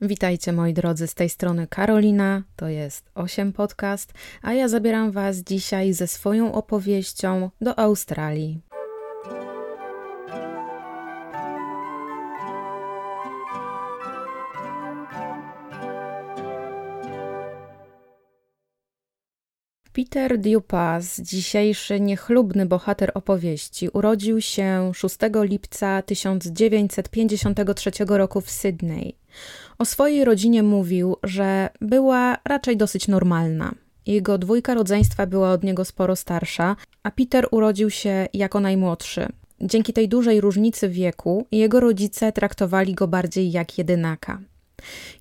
Witajcie moi drodzy, z tej strony Karolina, to jest 8 Podcast, a ja zabieram Was dzisiaj ze swoją opowieścią do Australii. Peter Dupas, dzisiejszy niechlubny bohater opowieści, urodził się 6 lipca 1953 roku w Sydney. O swojej rodzinie mówił, że była raczej dosyć normalna. Jego dwójka rodzeństwa była od niego sporo starsza, a Peter urodził się jako najmłodszy. Dzięki tej dużej różnicy wieku, jego rodzice traktowali go bardziej jak jedynaka.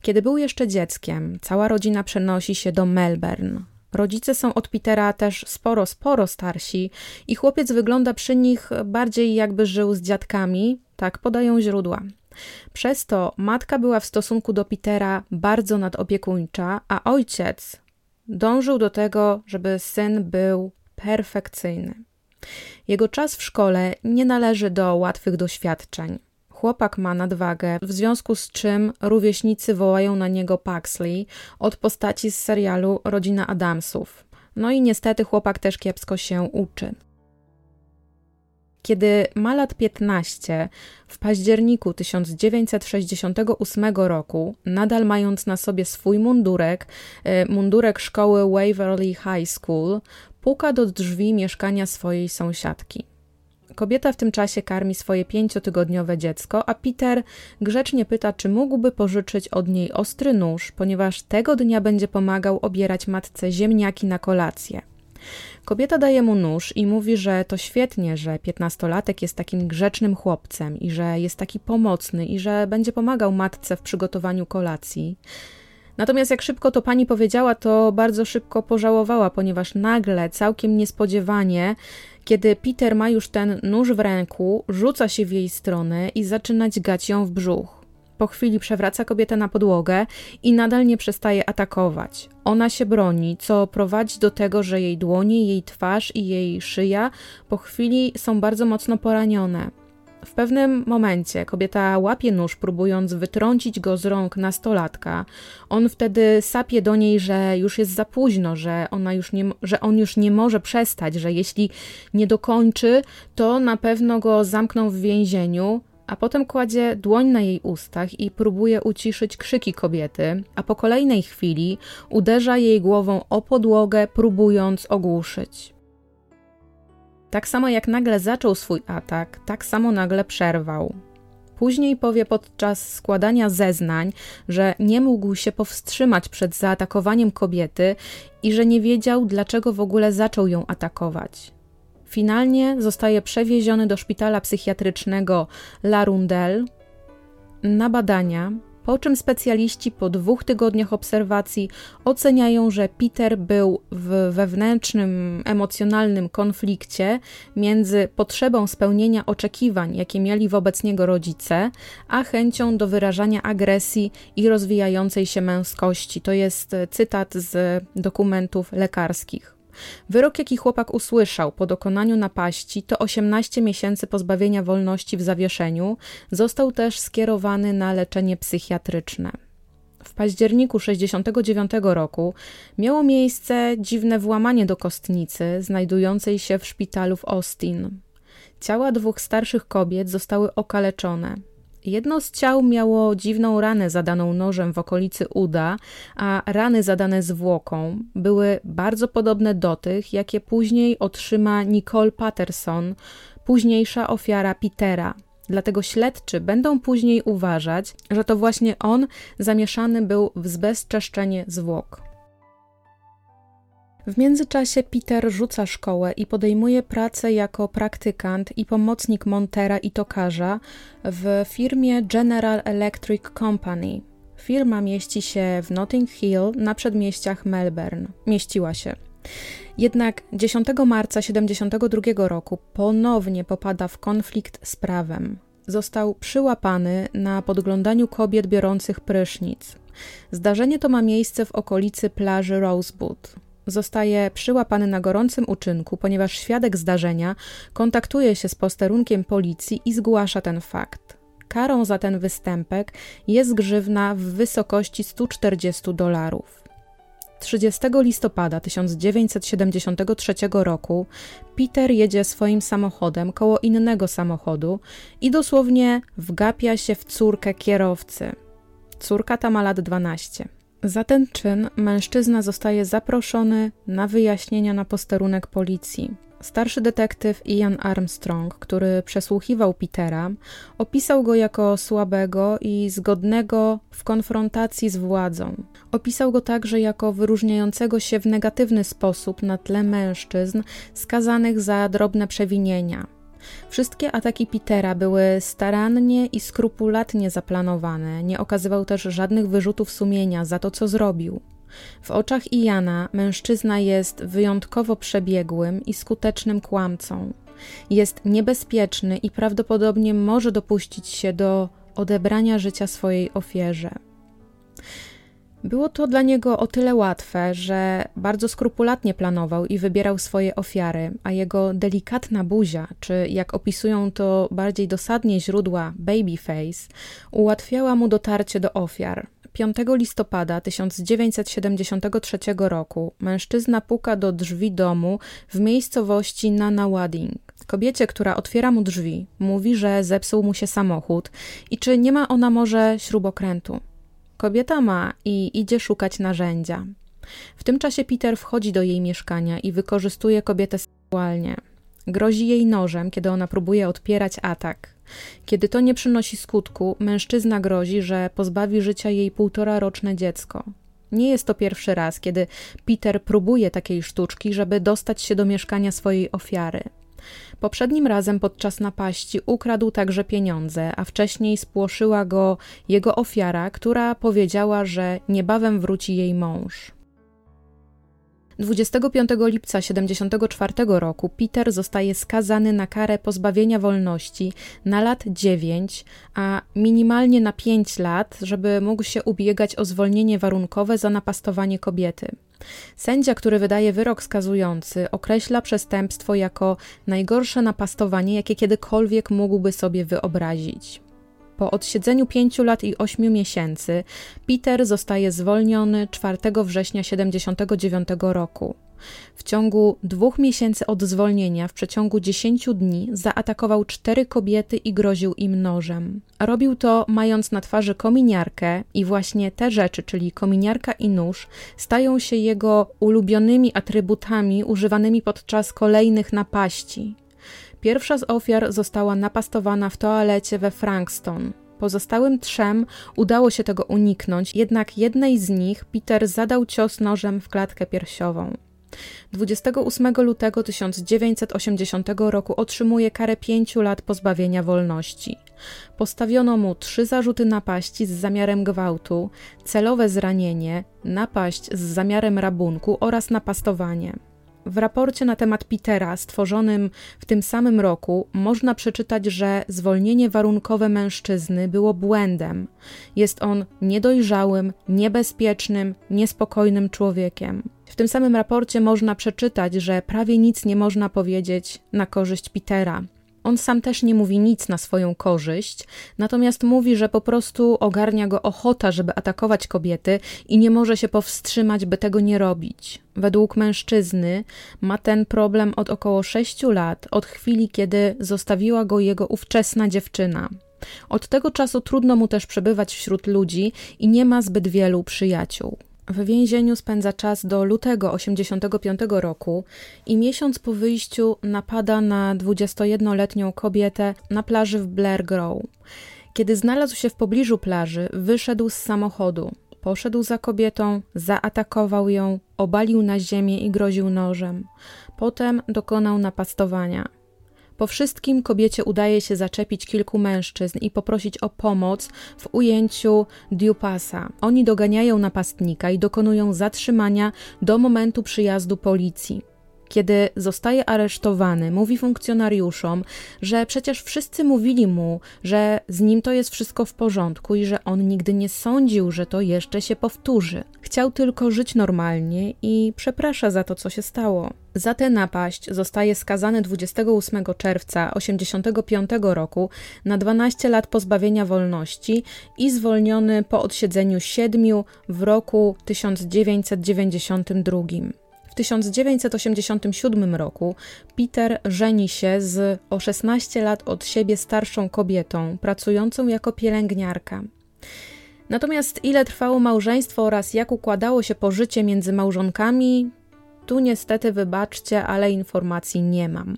Kiedy był jeszcze dzieckiem, cała rodzina przenosi się do Melbourne. Rodzice są od Petera też sporo, sporo starsi i chłopiec wygląda przy nich bardziej jakby żył z dziadkami, tak podają źródła. Przez to matka była w stosunku do Petera bardzo nadopiekuńcza, a ojciec dążył do tego, żeby syn był perfekcyjny. Jego czas w szkole nie należy do łatwych doświadczeń. Chłopak ma nadwagę, w związku z czym rówieśnicy wołają na niego Paxley od postaci z serialu Rodzina Adamsów. No i niestety chłopak też kiepsko się uczy. Kiedy ma lat 15, w październiku 1968 roku, nadal mając na sobie swój mundurek, e, mundurek szkoły Waverly High School, puka do drzwi mieszkania swojej sąsiadki. Kobieta w tym czasie karmi swoje pięciotygodniowe dziecko, a Peter grzecznie pyta, czy mógłby pożyczyć od niej ostry nóż, ponieważ tego dnia będzie pomagał obierać matce ziemniaki na kolację. Kobieta daje mu nóż i mówi, że to świetnie, że piętnastolatek jest takim grzecznym chłopcem i że jest taki pomocny i że będzie pomagał matce w przygotowaniu kolacji. Natomiast jak szybko to pani powiedziała, to bardzo szybko pożałowała, ponieważ nagle, całkiem niespodziewanie, kiedy Peter ma już ten nóż w ręku, rzuca się w jej stronę i zaczyna dźgać ją w brzuch. Po chwili przewraca kobietę na podłogę i nadal nie przestaje atakować. Ona się broni, co prowadzi do tego, że jej dłonie, jej twarz i jej szyja po chwili są bardzo mocno poranione. W pewnym momencie kobieta łapie nóż, próbując wytrącić go z rąk nastolatka. On wtedy sapie do niej, że już jest za późno, że, ona już nie, że on już nie może przestać, że jeśli nie dokończy, to na pewno go zamkną w więzieniu. A potem kładzie dłoń na jej ustach i próbuje uciszyć krzyki kobiety, a po kolejnej chwili uderza jej głową o podłogę, próbując ogłuszyć. Tak samo jak nagle zaczął swój atak, tak samo nagle przerwał. Później powie podczas składania zeznań, że nie mógł się powstrzymać przed zaatakowaniem kobiety i że nie wiedział, dlaczego w ogóle zaczął ją atakować. Finalnie zostaje przewieziony do szpitala psychiatrycznego La Rundelle na badania, po czym specjaliści po dwóch tygodniach obserwacji oceniają, że Peter był w wewnętrznym, emocjonalnym konflikcie między potrzebą spełnienia oczekiwań, jakie mieli wobec niego rodzice, a chęcią do wyrażania agresji i rozwijającej się męskości. To jest cytat z dokumentów lekarskich. Wyrok, jaki chłopak usłyszał po dokonaniu napaści, to 18 miesięcy pozbawienia wolności w zawieszeniu. Został też skierowany na leczenie psychiatryczne. W październiku 1969 roku miało miejsce dziwne włamanie do kostnicy znajdującej się w szpitalu w Austin. Ciała dwóch starszych kobiet zostały okaleczone. Jedno z ciał miało dziwną ranę zadaną nożem w okolicy uda, a rany zadane zwłoką były bardzo podobne do tych, jakie później otrzyma Nicole Patterson, późniejsza ofiara Petera. Dlatego śledczy będą później uważać, że to właśnie on zamieszany był w zbezczeszczenie zwłok. W międzyczasie Peter rzuca szkołę i podejmuje pracę jako praktykant i pomocnik montera i tokarza w firmie General Electric Company. Firma mieści się w Notting Hill na przedmieściach Melbourne. Mieściła się. Jednak 10 marca 1972 roku ponownie popada w konflikt z prawem. Został przyłapany na podglądaniu kobiet biorących prysznic. Zdarzenie to ma miejsce w okolicy plaży Rosebud zostaje przyłapany na gorącym uczynku, ponieważ świadek zdarzenia kontaktuje się z posterunkiem policji i zgłasza ten fakt. karą za ten występek jest grzywna w wysokości 140 dolarów. 30 listopada 1973 roku Peter jedzie swoim samochodem koło innego samochodu i dosłownie wgapia się w córkę kierowcy. Córka ta ma lat 12. Za ten czyn mężczyzna zostaje zaproszony na wyjaśnienia na posterunek policji. Starszy detektyw Ian Armstrong, który przesłuchiwał Petera, opisał go jako słabego i zgodnego w konfrontacji z władzą. Opisał go także jako wyróżniającego się w negatywny sposób na tle mężczyzn skazanych za drobne przewinienia. Wszystkie ataki Petera były starannie i skrupulatnie zaplanowane, nie okazywał też żadnych wyrzutów sumienia za to, co zrobił. W oczach Iana mężczyzna jest wyjątkowo przebiegłym i skutecznym kłamcą. Jest niebezpieczny i prawdopodobnie może dopuścić się do odebrania życia swojej ofierze. Było to dla niego o tyle łatwe, że bardzo skrupulatnie planował i wybierał swoje ofiary, a jego delikatna buzia, czy jak opisują to bardziej dosadnie źródła babyface, ułatwiała mu dotarcie do ofiar. 5 listopada 1973 roku mężczyzna puka do drzwi domu w miejscowości Nanawading. Kobiecie, która otwiera mu drzwi, mówi, że zepsuł mu się samochód i czy nie ma ona może śrubokrętu. Kobieta ma i idzie szukać narzędzia. W tym czasie Peter wchodzi do jej mieszkania i wykorzystuje kobietę seksualnie. Grozi jej nożem, kiedy ona próbuje odpierać atak. Kiedy to nie przynosi skutku, mężczyzna grozi, że pozbawi życia jej półtora roczne dziecko. Nie jest to pierwszy raz, kiedy Peter próbuje takiej sztuczki, żeby dostać się do mieszkania swojej ofiary. Poprzednim razem podczas napaści ukradł także pieniądze, a wcześniej spłoszyła go jego ofiara, która powiedziała, że niebawem wróci jej mąż. 25 lipca 1974 roku Peter zostaje skazany na karę pozbawienia wolności na lat 9, a minimalnie na 5 lat, żeby mógł się ubiegać o zwolnienie warunkowe za napastowanie kobiety. Sędzia, który wydaje wyrok skazujący, określa przestępstwo jako najgorsze napastowanie, jakie kiedykolwiek mógłby sobie wyobrazić. Po odsiedzeniu pięciu lat i ośmiu miesięcy, Peter zostaje zwolniony 4 września 1979 roku. W ciągu dwóch miesięcy od zwolnienia, w przeciągu dziesięciu dni, zaatakował cztery kobiety i groził im nożem. Robił to mając na twarzy kominiarkę, i właśnie te rzeczy, czyli kominiarka i nóż, stają się jego ulubionymi atrybutami używanymi podczas kolejnych napaści. Pierwsza z ofiar została napastowana w toalecie we Frankston. Pozostałym trzem udało się tego uniknąć, jednak jednej z nich Peter zadał cios nożem w klatkę piersiową. 28 lutego 1980 roku otrzymuje karę pięciu lat pozbawienia wolności. Postawiono mu trzy zarzuty napaści z zamiarem gwałtu, celowe zranienie, napaść z zamiarem rabunku oraz napastowanie. W raporcie na temat Petera, stworzonym w tym samym roku, można przeczytać, że zwolnienie warunkowe mężczyzny było błędem. Jest on niedojrzałym, niebezpiecznym, niespokojnym człowiekiem. W tym samym raporcie można przeczytać, że prawie nic nie można powiedzieć na korzyść Petera. On sam też nie mówi nic na swoją korzyść, natomiast mówi, że po prostu ogarnia go ochota, żeby atakować kobiety i nie może się powstrzymać, by tego nie robić. Według mężczyzny ma ten problem od około 6 lat, od chwili, kiedy zostawiła go jego ówczesna dziewczyna. Od tego czasu trudno mu też przebywać wśród ludzi i nie ma zbyt wielu przyjaciół. W więzieniu spędza czas do lutego 85 roku i miesiąc po wyjściu napada na 21-letnią kobietę na plaży w Blair Grove. Kiedy znalazł się w pobliżu plaży, wyszedł z samochodu. Poszedł za kobietą, zaatakował ją, obalił na ziemię i groził nożem. Potem dokonał napastowania. Po wszystkim kobiecie udaje się zaczepić kilku mężczyzn i poprosić o pomoc w ujęciu Dupasa. Oni doganiają napastnika i dokonują zatrzymania do momentu przyjazdu policji. Kiedy zostaje aresztowany, mówi funkcjonariuszom, że przecież wszyscy mówili mu, że z nim to jest wszystko w porządku i że on nigdy nie sądził, że to jeszcze się powtórzy. Chciał tylko żyć normalnie i przeprasza za to, co się stało. Za tę napaść zostaje skazany 28 czerwca 1985 roku na 12 lat pozbawienia wolności i zwolniony po odsiedzeniu siedmiu w roku 1992. 1987 roku Peter żeni się z o 16 lat od siebie starszą kobietą, pracującą jako pielęgniarka. Natomiast ile trwało małżeństwo oraz jak układało się pożycie między małżonkami, tu niestety wybaczcie, ale informacji nie mam.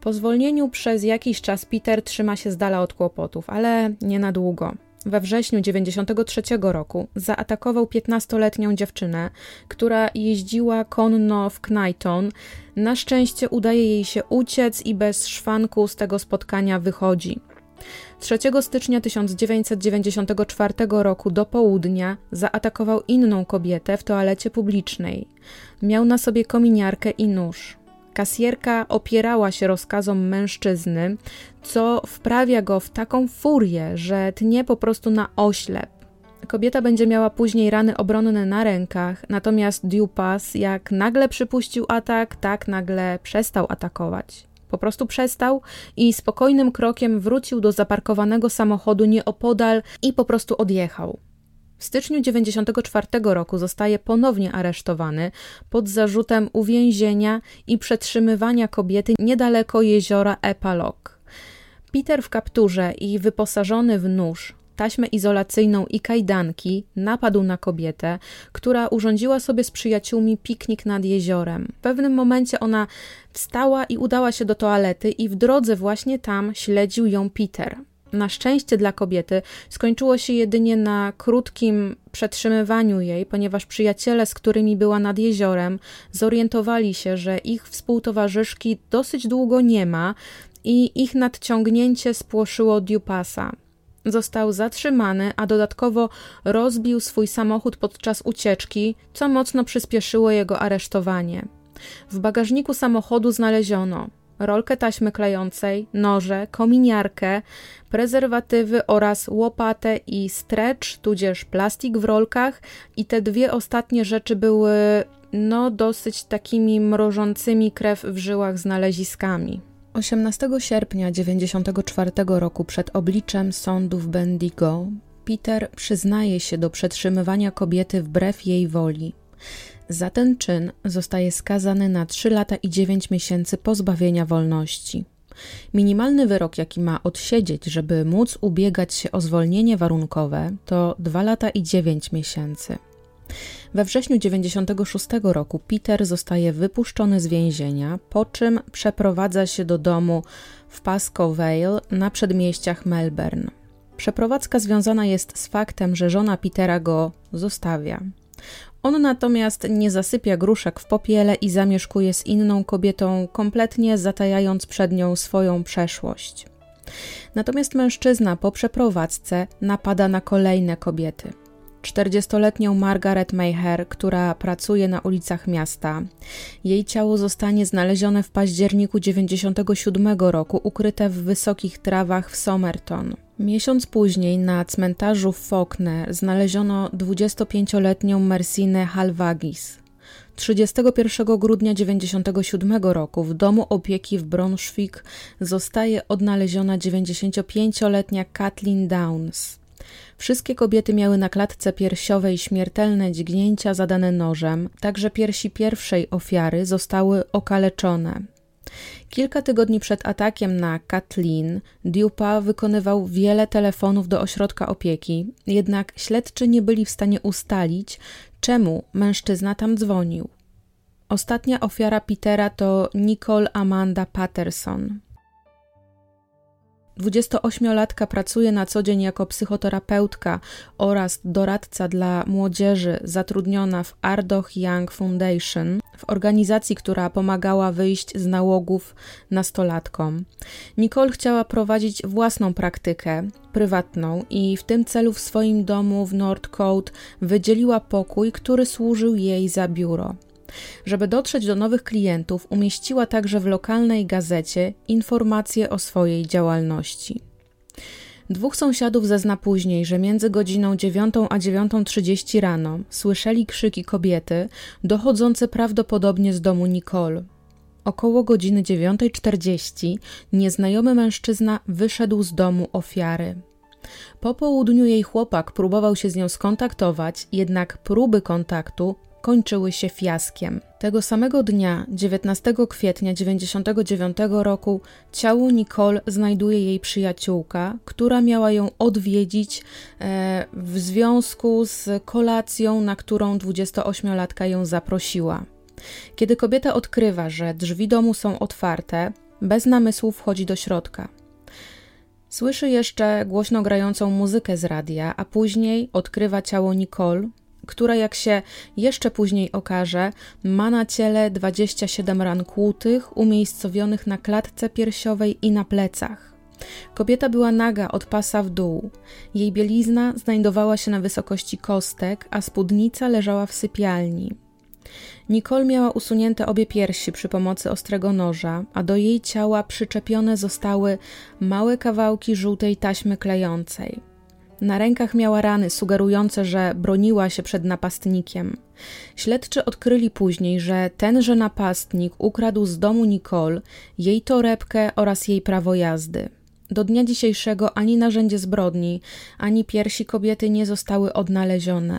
Po zwolnieniu przez jakiś czas Peter trzyma się z dala od kłopotów, ale nie na długo we wrześniu 93 roku zaatakował 15-letnią dziewczynę, która jeździła konno w Knighton. Na szczęście udaje jej się uciec i bez szwanku z tego spotkania wychodzi. 3 stycznia 1994 roku do południa zaatakował inną kobietę w toalecie publicznej. Miał na sobie kominiarkę i nóż. Kasjerka opierała się rozkazom mężczyzny, co wprawia go w taką furię, że tnie po prostu na oślep. Kobieta będzie miała później rany obronne na rękach, natomiast Dupas, jak nagle przypuścił atak, tak nagle przestał atakować. Po prostu przestał i spokojnym krokiem wrócił do zaparkowanego samochodu nieopodal i po prostu odjechał. W styczniu 1994 roku zostaje ponownie aresztowany pod zarzutem uwięzienia i przetrzymywania kobiety niedaleko jeziora Epalok. Peter w kapturze i wyposażony w nóż, taśmę izolacyjną i kajdanki napadł na kobietę, która urządziła sobie z przyjaciółmi piknik nad jeziorem. W pewnym momencie ona wstała i udała się do toalety i w drodze właśnie tam śledził ją Peter. Na szczęście dla kobiety skończyło się jedynie na krótkim przetrzymywaniu jej, ponieważ przyjaciele, z którymi była nad jeziorem, zorientowali się, że ich współtowarzyszki dosyć długo nie ma i ich nadciągnięcie spłoszyło Dupasa. Został zatrzymany, a dodatkowo rozbił swój samochód podczas ucieczki, co mocno przyspieszyło jego aresztowanie. W bagażniku samochodu znaleziono rolkę taśmy klejącej, noże, kominiarkę, prezerwatywy oraz łopatę i stretch, tudzież plastik w rolkach i te dwie ostatnie rzeczy były no dosyć takimi mrożącymi krew w żyłach znaleziskami. 18 sierpnia 1994 roku przed obliczem sądu w Bendigo Peter przyznaje się do przetrzymywania kobiety wbrew jej woli. Za ten czyn zostaje skazany na 3 lata i 9 miesięcy pozbawienia wolności. Minimalny wyrok, jaki ma odsiedzieć, żeby móc ubiegać się o zwolnienie warunkowe, to 2 lata i 9 miesięcy. We wrześniu 96 roku Peter zostaje wypuszczony z więzienia, po czym przeprowadza się do domu w Pasco Vale na przedmieściach Melbourne. Przeprowadzka związana jest z faktem, że żona Petera go zostawia. On natomiast nie zasypia gruszek w popiele i zamieszkuje z inną kobietą, kompletnie zatajając przed nią swoją przeszłość. Natomiast mężczyzna po przeprowadzce napada na kolejne kobiety. 40-letnią Margaret Mayher, która pracuje na ulicach miasta. Jej ciało zostanie znalezione w październiku 97 roku, ukryte w wysokich trawach w Somerton. Miesiąc później na cmentarzu Faulkner znaleziono 25-letnią Mercinę Halwagis. 31 grudnia 1997 roku w domu opieki w Braunschweig zostaje odnaleziona 95-letnia Kathleen Downs. Wszystkie kobiety miały na klatce piersiowej śmiertelne dźgnięcia zadane nożem, także piersi pierwszej ofiary zostały okaleczone. Kilka tygodni przed atakiem na Kathleen, Dupa wykonywał wiele telefonów do ośrodka opieki, jednak śledczy nie byli w stanie ustalić, czemu mężczyzna tam dzwonił. Ostatnia ofiara Petera to Nicole Amanda Patterson. 28-latka pracuje na co dzień jako psychoterapeutka oraz doradca dla młodzieży zatrudniona w Ardoch Young Foundation, w organizacji, która pomagała wyjść z nałogów nastolatkom. Nicole chciała prowadzić własną praktykę prywatną i w tym celu w swoim domu w Northcote wydzieliła pokój, który służył jej za biuro. Żeby dotrzeć do nowych klientów, umieściła także w lokalnej gazecie informacje o swojej działalności. Dwóch sąsiadów zezna później, że między godziną 9 a 9.30 rano słyszeli krzyki kobiety dochodzące prawdopodobnie z domu Nicole. Około godziny 9.40 nieznajomy mężczyzna wyszedł z domu ofiary. Po południu jej chłopak próbował się z nią skontaktować, jednak próby kontaktu kończyły się fiaskiem. Tego samego dnia, 19 kwietnia 1999 roku, ciało Nicole znajduje jej przyjaciółka, która miała ją odwiedzić e, w związku z kolacją, na którą 28-latka ją zaprosiła. Kiedy kobieta odkrywa, że drzwi domu są otwarte, bez namysłu wchodzi do środka. Słyszy jeszcze głośno grającą muzykę z radia, a później odkrywa ciało Nicole, która, jak się jeszcze później okaże, ma na ciele 27 ran kłutych, umiejscowionych na klatce piersiowej i na plecach. Kobieta była naga od pasa w dół. Jej bielizna znajdowała się na wysokości kostek, a spódnica leżała w sypialni. Nicole miała usunięte obie piersi przy pomocy ostrego noża, a do jej ciała przyczepione zostały małe kawałki żółtej taśmy klejącej. Na rękach miała rany sugerujące, że broniła się przed napastnikiem. Śledczy odkryli później, że tenże napastnik ukradł z domu Nicole jej torebkę oraz jej prawo jazdy. Do dnia dzisiejszego ani narzędzie zbrodni, ani piersi kobiety nie zostały odnalezione.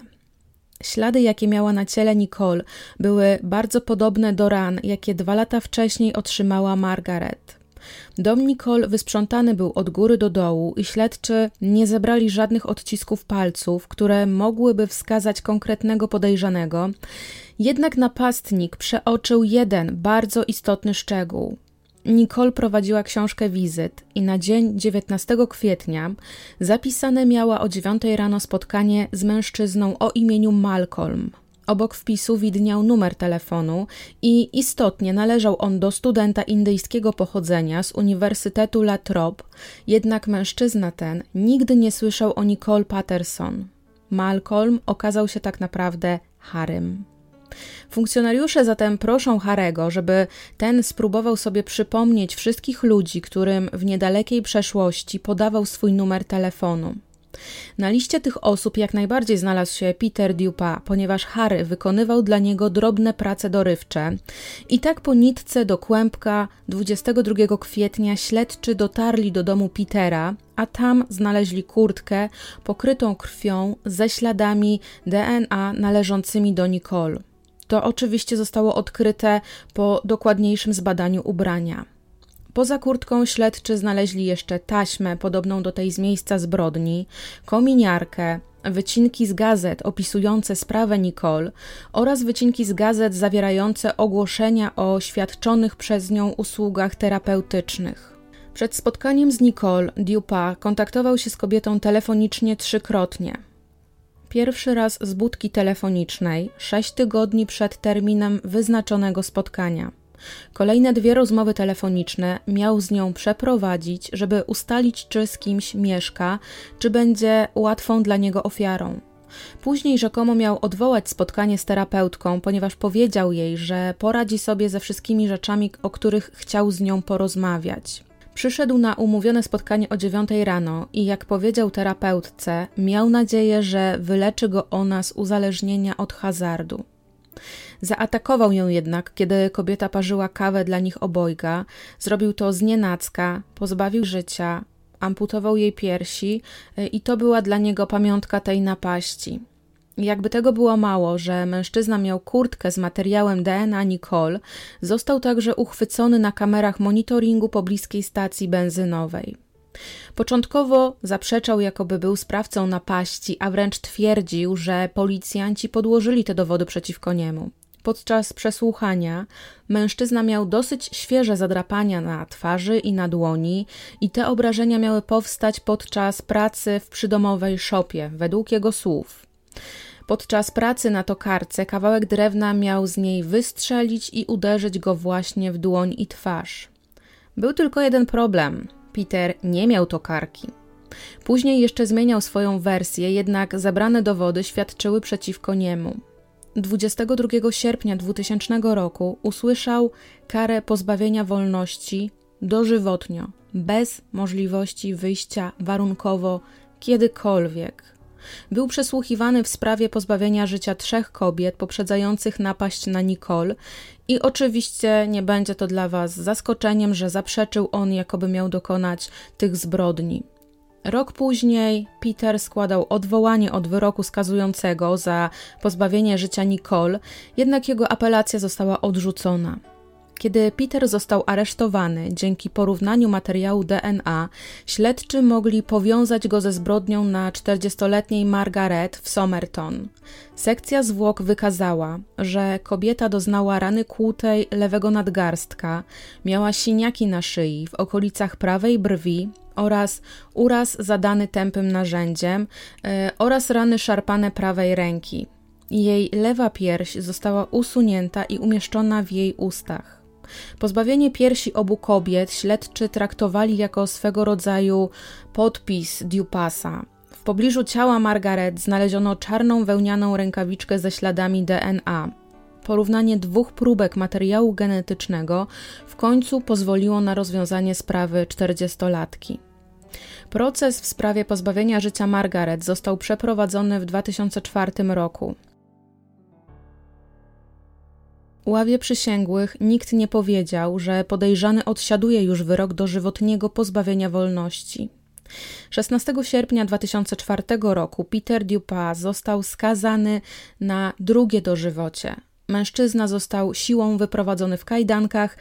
Ślady, jakie miała na ciele Nicole, były bardzo podobne do ran, jakie dwa lata wcześniej otrzymała Margaret. Dom Nicole wysprzątany był od góry do dołu i śledczy nie zebrali żadnych odcisków palców, które mogłyby wskazać konkretnego podejrzanego. Jednak napastnik przeoczył jeden bardzo istotny szczegół. Nicole prowadziła książkę wizyt i na dzień 19 kwietnia zapisane miała o 9 rano spotkanie z mężczyzną o imieniu Malcolm. Obok wpisu widniał numer telefonu i istotnie należał on do studenta indyjskiego pochodzenia z Uniwersytetu La Trobe, jednak mężczyzna ten nigdy nie słyszał o Nicole Patterson. Malcolm okazał się tak naprawdę Harym. Funkcjonariusze zatem proszą Harego, żeby ten spróbował sobie przypomnieć wszystkich ludzi, którym w niedalekiej przeszłości podawał swój numer telefonu. Na liście tych osób jak najbardziej znalazł się Peter Dupa, ponieważ Harry wykonywał dla niego drobne prace dorywcze. I tak po nitce do kłębka 22 kwietnia śledczy dotarli do domu Petera, a tam znaleźli kurtkę pokrytą krwią ze śladami DNA należącymi do Nicole. To oczywiście zostało odkryte po dokładniejszym zbadaniu ubrania. Poza kurtką śledczy znaleźli jeszcze taśmę podobną do tej z miejsca zbrodni, kominiarkę, wycinki z gazet opisujące sprawę Nicole oraz wycinki z gazet zawierające ogłoszenia o świadczonych przez nią usługach terapeutycznych. Przed spotkaniem z Nicole, Dupa kontaktował się z kobietą telefonicznie trzykrotnie. Pierwszy raz z budki telefonicznej, sześć tygodni przed terminem wyznaczonego spotkania. Kolejne dwie rozmowy telefoniczne miał z nią przeprowadzić, żeby ustalić, czy z kimś mieszka, czy będzie łatwą dla niego ofiarą. Później rzekomo miał odwołać spotkanie z terapeutką, ponieważ powiedział jej, że poradzi sobie ze wszystkimi rzeczami, o których chciał z nią porozmawiać. Przyszedł na umówione spotkanie o dziewiątej rano i jak powiedział terapeutce, miał nadzieję, że wyleczy go ona z uzależnienia od hazardu. Zaatakował ją jednak, kiedy kobieta parzyła kawę dla nich obojga. Zrobił to z nienacka, pozbawił życia, amputował jej piersi y, i to była dla niego pamiątka tej napaści. Jakby tego było mało, że mężczyzna miał kurtkę z materiałem DNA Nicole, został także uchwycony na kamerach monitoringu pobliskiej stacji benzynowej. Początkowo zaprzeczał, jakoby był sprawcą napaści, a wręcz twierdził, że policjanci podłożyli te dowody przeciwko niemu. Podczas przesłuchania mężczyzna miał dosyć świeże zadrapania na twarzy i na dłoni, i te obrażenia miały powstać podczas pracy w przydomowej szopie, według jego słów. Podczas pracy na tokarce kawałek drewna miał z niej wystrzelić i uderzyć go właśnie w dłoń i twarz. Był tylko jeden problem. Peter nie miał tokarki. Później jeszcze zmieniał swoją wersję, jednak zebrane dowody świadczyły przeciwko niemu. 22 sierpnia 2000 roku usłyszał karę pozbawienia wolności dożywotnio, bez możliwości wyjścia warunkowo kiedykolwiek. Był przesłuchiwany w sprawie pozbawienia życia trzech kobiet poprzedzających napaść na Nicole i oczywiście nie będzie to dla Was zaskoczeniem, że zaprzeczył on, jakoby miał dokonać tych zbrodni. Rok później Peter składał odwołanie od wyroku skazującego za pozbawienie życia Nicole, jednak jego apelacja została odrzucona. Kiedy Peter został aresztowany dzięki porównaniu materiału DNA, śledczy mogli powiązać go ze zbrodnią na 40-letniej Margaret w Somerton. Sekcja zwłok wykazała, że kobieta doznała rany kłutej lewego nadgarstka, miała siniaki na szyi w okolicach prawej brwi oraz uraz zadany tępym narzędziem yy, oraz rany szarpane prawej ręki. Jej lewa pierś została usunięta i umieszczona w jej ustach. Pozbawienie piersi obu kobiet śledczy traktowali jako swego rodzaju podpis Dupasa. W pobliżu ciała Margaret znaleziono czarną wełnianą rękawiczkę ze śladami DNA. Porównanie dwóch próbek materiału genetycznego w końcu pozwoliło na rozwiązanie sprawy czterdziestolatki. Proces w sprawie pozbawienia życia Margaret został przeprowadzony w 2004 roku. Ławie przysięgłych nikt nie powiedział, że podejrzany odsiaduje już wyrok dożywotniego pozbawienia wolności. 16 sierpnia 2004 roku Peter Dupas został skazany na drugie dożywocie. Mężczyzna został siłą wyprowadzony w kajdankach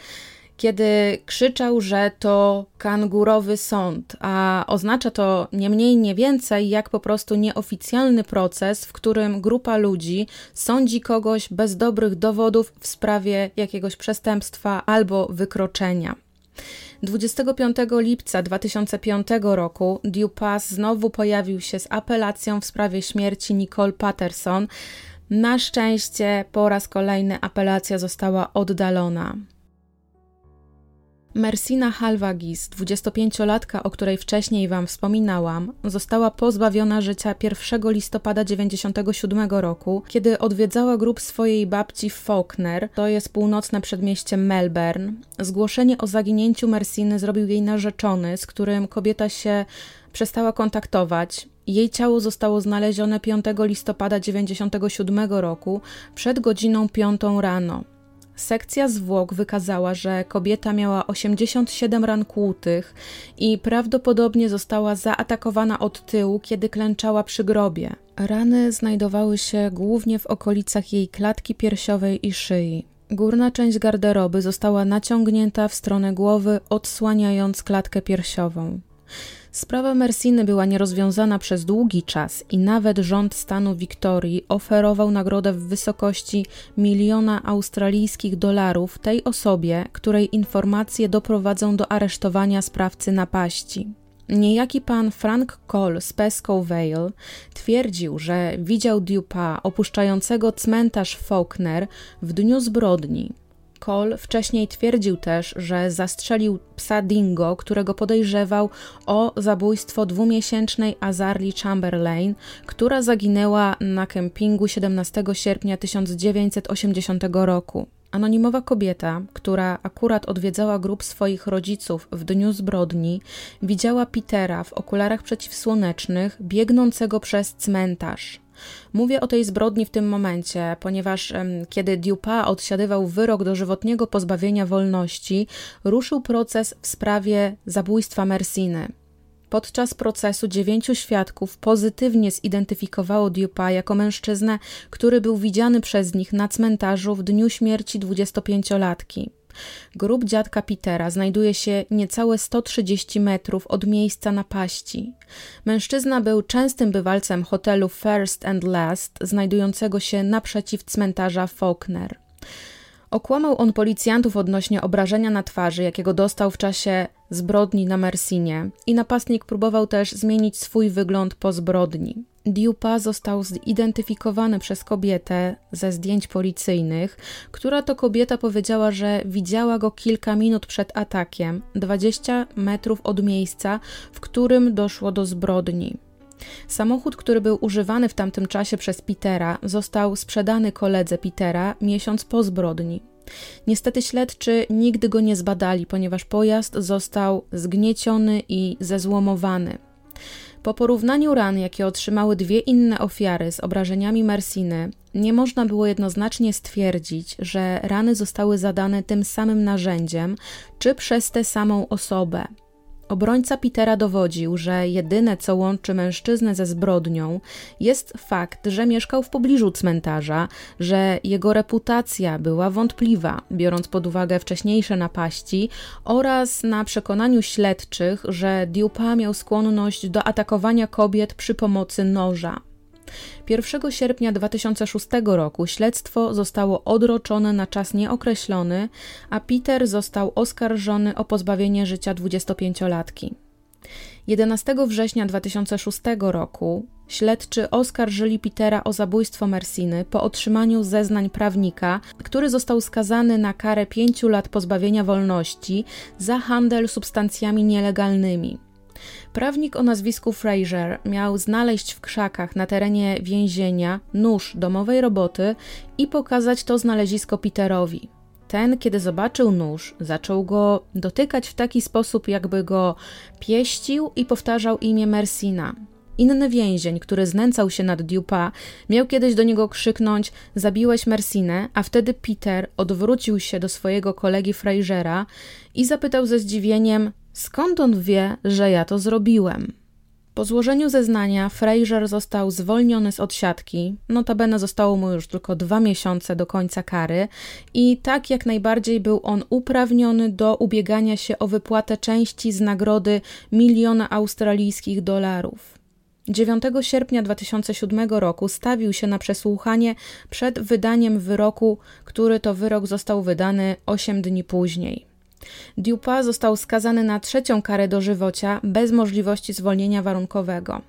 kiedy krzyczał, że to kangurowy sąd, a oznacza to nie mniej, nie więcej jak po prostu nieoficjalny proces, w którym grupa ludzi sądzi kogoś bez dobrych dowodów w sprawie jakiegoś przestępstwa albo wykroczenia. 25 lipca 2005 roku Dupas znowu pojawił się z apelacją w sprawie śmierci Nicole Patterson. Na szczęście po raz kolejny apelacja została oddalona. Mersina Halvagis, 25-latka, o której wcześniej Wam wspominałam, została pozbawiona życia 1 listopada 1997 roku, kiedy odwiedzała grup swojej babci w Faulkner, to jest północne przedmieście Melbourne. Zgłoszenie o zaginięciu Mersiny zrobił jej narzeczony, z którym kobieta się przestała kontaktować. Jej ciało zostało znalezione 5 listopada 1997 roku przed godziną 5 rano. Sekcja zwłok wykazała, że kobieta miała 87 ran kłutych i prawdopodobnie została zaatakowana od tyłu, kiedy klęczała przy grobie. Rany znajdowały się głównie w okolicach jej klatki piersiowej i szyi. Górna część garderoby została naciągnięta w stronę głowy, odsłaniając klatkę piersiową. Sprawa Mersiny była nierozwiązana przez długi czas i nawet rząd stanu Wiktorii oferował nagrodę w wysokości miliona australijskich dolarów tej osobie, której informacje doprowadzą do aresztowania sprawcy napaści. Niejaki pan Frank Cole z Pesco Vale twierdził, że widział Dupa opuszczającego cmentarz Faulkner w dniu zbrodni, Cole wcześniej twierdził też, że zastrzelił psa Dingo, którego podejrzewał o zabójstwo dwumiesięcznej Azarli Chamberlain, która zaginęła na kempingu 17 sierpnia 1980 roku. Anonimowa kobieta, która akurat odwiedzała grup swoich rodziców w dniu zbrodni, widziała Petera w okularach przeciwsłonecznych biegnącego przez cmentarz. Mówię o tej zbrodni w tym momencie, ponieważ kiedy Dupa odsiadywał wyrok dożywotniego pozbawienia wolności, ruszył proces w sprawie zabójstwa Mersiny. Podczas procesu dziewięciu świadków pozytywnie zidentyfikowało Dupa jako mężczyznę, który był widziany przez nich na cmentarzu w dniu śmierci 25-latki. Grób dziadka Petera znajduje się niecałe 130 metrów od miejsca napaści. Mężczyzna był częstym bywalcem hotelu First and Last, znajdującego się naprzeciw cmentarza Faulkner. Okłamał on policjantów odnośnie obrażenia na twarzy, jakiego dostał w czasie zbrodni na Mersinie i napastnik próbował też zmienić swój wygląd po zbrodni. Diupa został zidentyfikowany przez kobietę ze zdjęć policyjnych, która to kobieta powiedziała, że widziała go kilka minut przed atakiem, 20 metrów od miejsca, w którym doszło do zbrodni. Samochód, który był używany w tamtym czasie przez Petera, został sprzedany koledze Petera miesiąc po zbrodni. Niestety śledczy nigdy go nie zbadali, ponieważ pojazd został zgnieciony i zezłomowany. Po porównaniu ran, jakie otrzymały dwie inne ofiary z obrażeniami Mersiny, nie można było jednoznacznie stwierdzić, że rany zostały zadane tym samym narzędziem czy przez tę samą osobę. Obrońca Petera dowodził, że jedyne co łączy mężczyznę ze zbrodnią jest fakt, że mieszkał w pobliżu cmentarza, że jego reputacja była wątpliwa, biorąc pod uwagę wcześniejsze napaści, oraz na przekonaniu śledczych, że Dupa miał skłonność do atakowania kobiet przy pomocy noża. 1 sierpnia 2006 roku śledztwo zostało odroczone na czas nieokreślony, a Peter został oskarżony o pozbawienie życia 25-latki. 11 września 2006 roku śledczy oskarżyli Petera o zabójstwo Mersiny po otrzymaniu zeznań prawnika, który został skazany na karę 5 lat pozbawienia wolności za handel substancjami nielegalnymi. Prawnik o nazwisku Fraser miał znaleźć w krzakach na terenie więzienia nóż domowej roboty i pokazać to znalezisko Peterowi. Ten, kiedy zobaczył nóż, zaczął go dotykać w taki sposób, jakby go pieścił i powtarzał imię Mersina. Inny więzień, który znęcał się nad Dupa, miał kiedyś do niego krzyknąć: Zabiłeś Mersinę, a wtedy Peter odwrócił się do swojego kolegi Frasera i zapytał ze zdziwieniem: Skąd on wie, że ja to zrobiłem? Po złożeniu zeznania Fraser został zwolniony z odsiadki. Notabene zostało mu już tylko dwa miesiące do końca kary i tak jak najbardziej był on uprawniony do ubiegania się o wypłatę części z nagrody miliona australijskich dolarów. 9 sierpnia 2007 roku stawił się na przesłuchanie przed wydaniem wyroku, który to wyrok został wydany 8 dni później. Dupa został skazany na trzecią karę dożywocia bez możliwości zwolnienia warunkowego.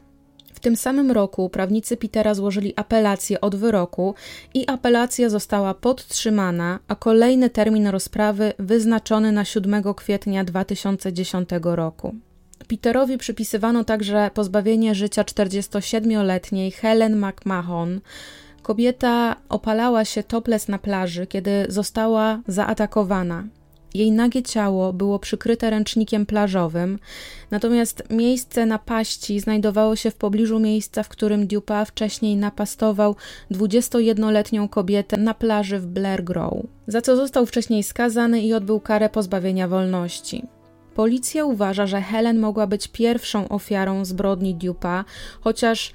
W tym samym roku prawnicy Petera złożyli apelację od wyroku i apelacja została podtrzymana, a kolejny termin rozprawy wyznaczony na 7 kwietnia 2010 roku. Peterowi przypisywano także pozbawienie życia 47-letniej Helen McMahon. Kobieta opalała się topless na plaży, kiedy została zaatakowana. Jej nagie ciało było przykryte ręcznikiem plażowym, natomiast miejsce napaści znajdowało się w pobliżu miejsca, w którym Dupa wcześniej napastował 21-letnią kobietę na plaży w Blair Grove, za co został wcześniej skazany i odbył karę pozbawienia wolności. Policja uważa, że Helen mogła być pierwszą ofiarą zbrodni Dupa, chociaż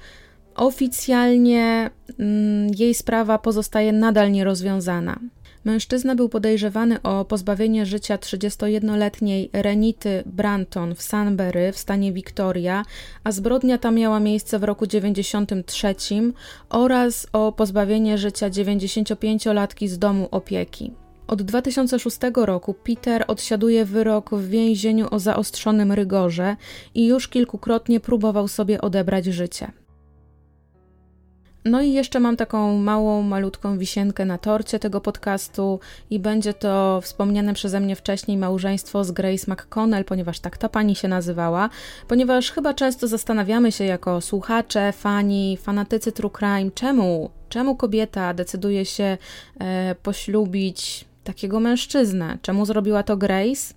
oficjalnie mm, jej sprawa pozostaje nadal nierozwiązana. Mężczyzna był podejrzewany o pozbawienie życia 31-letniej Renity Branton w Sunbury w stanie Victoria, a zbrodnia ta miała miejsce w roku 93 oraz o pozbawienie życia 95-latki z domu opieki. Od 2006 roku Peter odsiaduje wyrok w więzieniu o zaostrzonym rygorze i już kilkukrotnie próbował sobie odebrać życie. No i jeszcze mam taką małą, malutką wisienkę na torcie tego podcastu i będzie to wspomniane przeze mnie wcześniej małżeństwo z Grace McConnell, ponieważ tak ta pani się nazywała, ponieważ chyba często zastanawiamy się jako słuchacze, fani, fanatycy true crime, czemu, czemu kobieta decyduje się e, poślubić takiego mężczyznę, czemu zrobiła to Grace?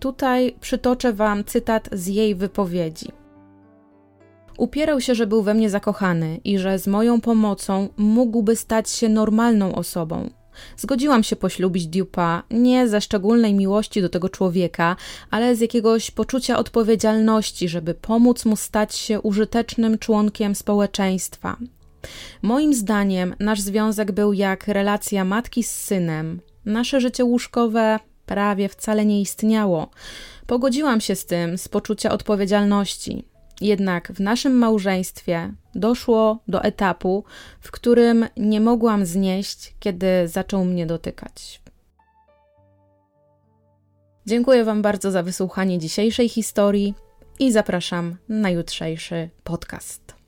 Tutaj przytoczę Wam cytat z jej wypowiedzi. Upierał się, że był we mnie zakochany i że z moją pomocą mógłby stać się normalną osobą. Zgodziłam się poślubić Dupa nie ze szczególnej miłości do tego człowieka, ale z jakiegoś poczucia odpowiedzialności, żeby pomóc mu stać się użytecznym członkiem społeczeństwa. Moim zdaniem nasz związek był jak relacja matki z synem. Nasze życie łóżkowe prawie wcale nie istniało. Pogodziłam się z tym z poczucia odpowiedzialności. Jednak w naszym małżeństwie doszło do etapu, w którym nie mogłam znieść, kiedy zaczął mnie dotykać. Dziękuję Wam bardzo za wysłuchanie dzisiejszej historii i zapraszam na jutrzejszy podcast.